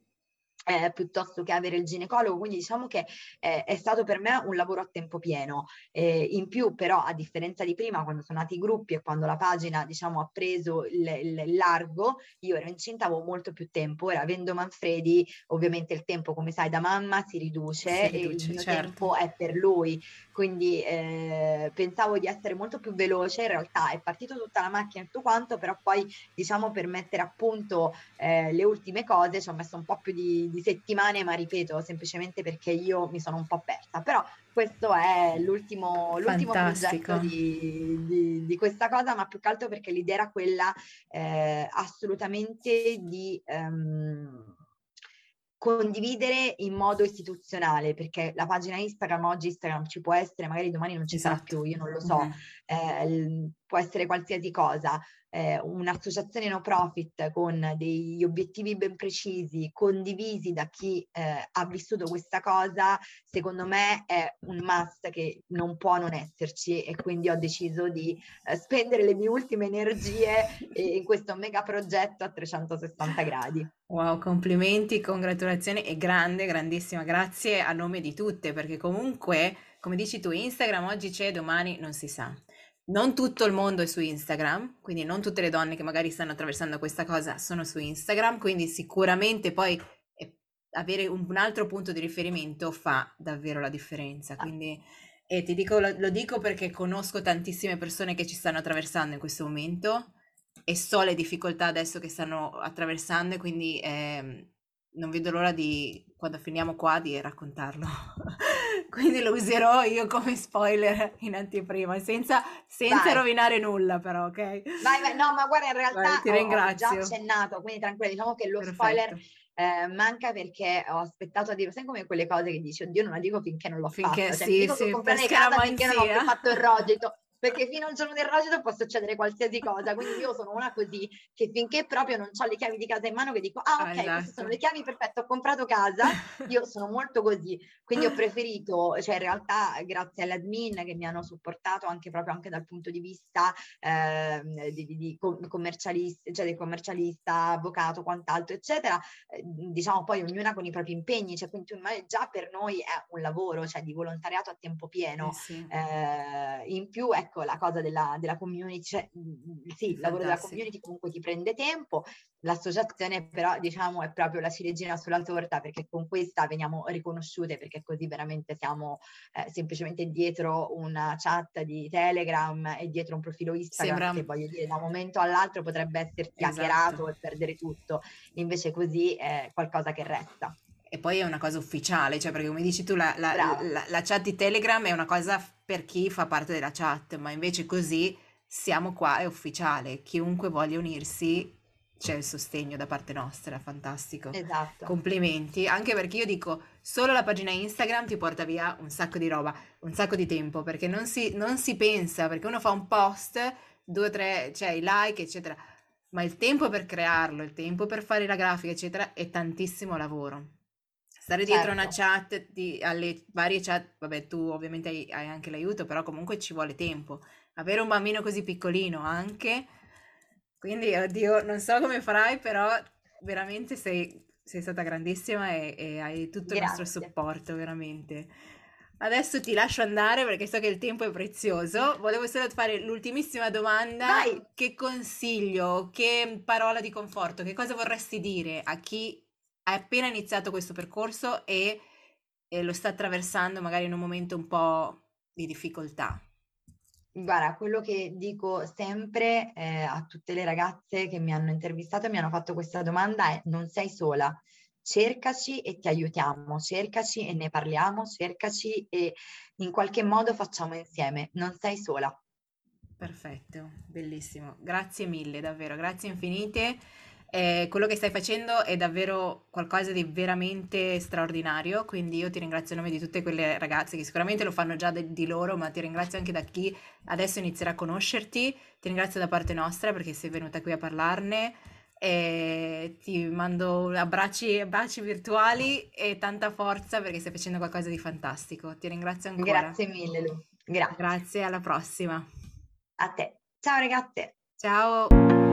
eh, piuttosto che avere il ginecologo, quindi diciamo che eh, è stato per me un lavoro a tempo pieno. Eh, in più però a differenza di prima quando sono nati i gruppi e quando la pagina diciamo ha preso il, il- il largo, io ero incinta, avevo molto più tempo, ora avendo Manfredi ovviamente il tempo come sai da mamma si riduce, Si e riduce, il mio certo. tempo è per lui, quindi eh, pensavo di essere molto più veloce, in realtà è partito tutta la macchina e tutto quanto, però poi diciamo per mettere a punto eh, le ultime cose ci ho messo un po' più di, di settimane, ma ripeto, semplicemente perché io mi sono un po' persa. Però questo è l'ultimo, l'ultimo progetto di, di- di questa cosa, ma più che altro perché l'idea era quella eh, assolutamente di... ehm, condividere in modo istituzionale perché la pagina Instagram oggi Instagram ci può essere magari domani non ci sarà Esatto. più io non lo so Mhm. eh, può essere qualsiasi cosa, eh, un'associazione no profit con degli obiettivi ben precisi, condivisi da chi eh, ha vissuto questa cosa, secondo me è un must che non può non esserci e quindi ho deciso di eh, spendere le mie ultime energie in questo mega progetto a 360 gradi. Wow, complimenti, congratulazioni e grande, grandissima grazie a nome di tutte, perché comunque, come dici tu, Instagram oggi c'è, domani non si sa. Non tutto il mondo è su Instagram, quindi non tutte le donne che magari stanno attraversando questa cosa sono su Instagram, quindi sicuramente poi eh, avere un, altro punto di riferimento fa davvero la differenza. Quindi, e ti dico, lo, lo dico perché conosco tantissime persone che ci stanno attraversando in questo momento e so le difficoltà adesso che stanno attraversando e quindi ehm, non vedo l'ora di, quando finiamo qua, di raccontarlo. Quindi lo userò io come spoiler in anteprima, senza, senza rovinare nulla però, ok? Vai, vai, no, ma guarda, in realtà Vai, ti ho- già accennato, quindi tranquilla, diciamo che lo spoiler Perfetto. eh, manca perché ho aspettato a dire, sai come quelle cose che dici, oddio non la dico finché non l'ho Finché fatta, cioè sì, dico sì, per casa finché non ho fatto il rogito, perché fino al giorno del rogito può succedere qualsiasi cosa, quindi io sono una così che finché proprio non ho le chiavi di casa in mano che dico, ah ok, queste sono esatto. le chiavi, perfetto, ho comprato casa, io sono molto così, quindi ho preferito, cioè in realtà grazie alle admin che mi hanno supportato anche proprio anche dal punto di vista ehm, di, di, di com- commercialista, cioè del commercialista, avvocato, quant'altro, eccetera, eh, diciamo poi ognuna con i propri impegni, cioè quindi tu immagini, già per noi è un lavoro, cioè di volontariato a tempo pieno. Eh sì. Eh, in più, ecco, la cosa della, della community, cioè, mh, sì, il lavoro della community comunque ti prende tempo, l'associazione però diciamo è proprio la ciliegina sulla torta perché con questa veniamo riconosciute perché così veramente siamo eh, semplicemente dietro una chat di Telegram e dietro un profilo Instagram Sembra- che voglio dire da un momento all'altro potrebbe esserti Esatto. hackerato e perdere tutto, invece così è qualcosa che resta. E poi è una cosa ufficiale, cioè perché come dici tu la, la, la, la, chat di Telegram è una cosa per chi fa parte della chat, ma invece così siamo qua, è ufficiale, chiunque voglia unirsi c'è il sostegno da parte nostra, fantastico. Esatto. Complimenti, anche perché io dico, solo la pagina Instagram ti porta via un sacco di roba, un sacco di tempo, perché non si, non si pensa, perché uno fa un post, due tre, cioè i like, eccetera, ma il tempo per crearlo, il tempo per fare la grafica, eccetera, è tantissimo lavoro. Stare dietro certo. una chat, di, alle varie chat, vabbè tu ovviamente hai, hai, anche l'aiuto, però comunque ci vuole tempo. Avere un bambino così piccolino anche, quindi oddio, non so come farai, però veramente sei, sei stata grandissima e, e hai tutto Grazie. il nostro supporto, veramente. Adesso ti lascio andare perché so che il tempo è prezioso. Volevo solo fare l'ultimissima domanda. Vai. Che consiglio, che parola di conforto, che cosa vorresti dire a chi ha appena iniziato questo percorso e, e lo sta attraversando magari in un momento un po' di difficoltà? Guarda, quello che dico sempre eh, a tutte le ragazze che mi hanno intervistato e mi hanno fatto questa domanda è non sei sola, cercaci e ti aiutiamo, cercaci e ne parliamo, cercaci e in qualche modo facciamo insieme, non sei sola. Perfetto, bellissimo. Grazie mille, davvero, grazie infinite. Eh, quello che stai facendo è davvero qualcosa di veramente straordinario, quindi io ti ringrazio a nome di tutte quelle ragazze che sicuramente lo fanno già de- di loro, ma ti ringrazio anche da chi adesso inizierà a conoscerti, ti ringrazio da parte nostra perché sei venuta qui a parlarne e ti mando abbracci e baci virtuali e tanta forza perché stai facendo qualcosa di fantastico. Ti ringrazio ancora. Grazie mille Lu. Grazie. Grazie, alla prossima. A te. Ciao ragazze. Ciao.